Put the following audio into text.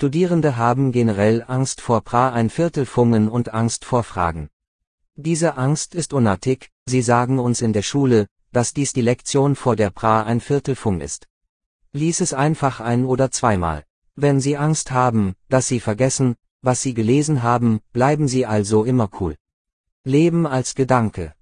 Studierende haben generell Angst vor pra ein Viertelfungen und Angst vor Fragen. Diese Angst ist unartig, sie sagen uns in der Schule, dass dies die Lektion vor der pra ein Viertelfung ist. Lies es einfach ein oder zweimal. Wenn Sie Angst haben, dass Sie vergessen, was Sie gelesen haben, bleiben Sie also immer cool. Leben als Gedanke.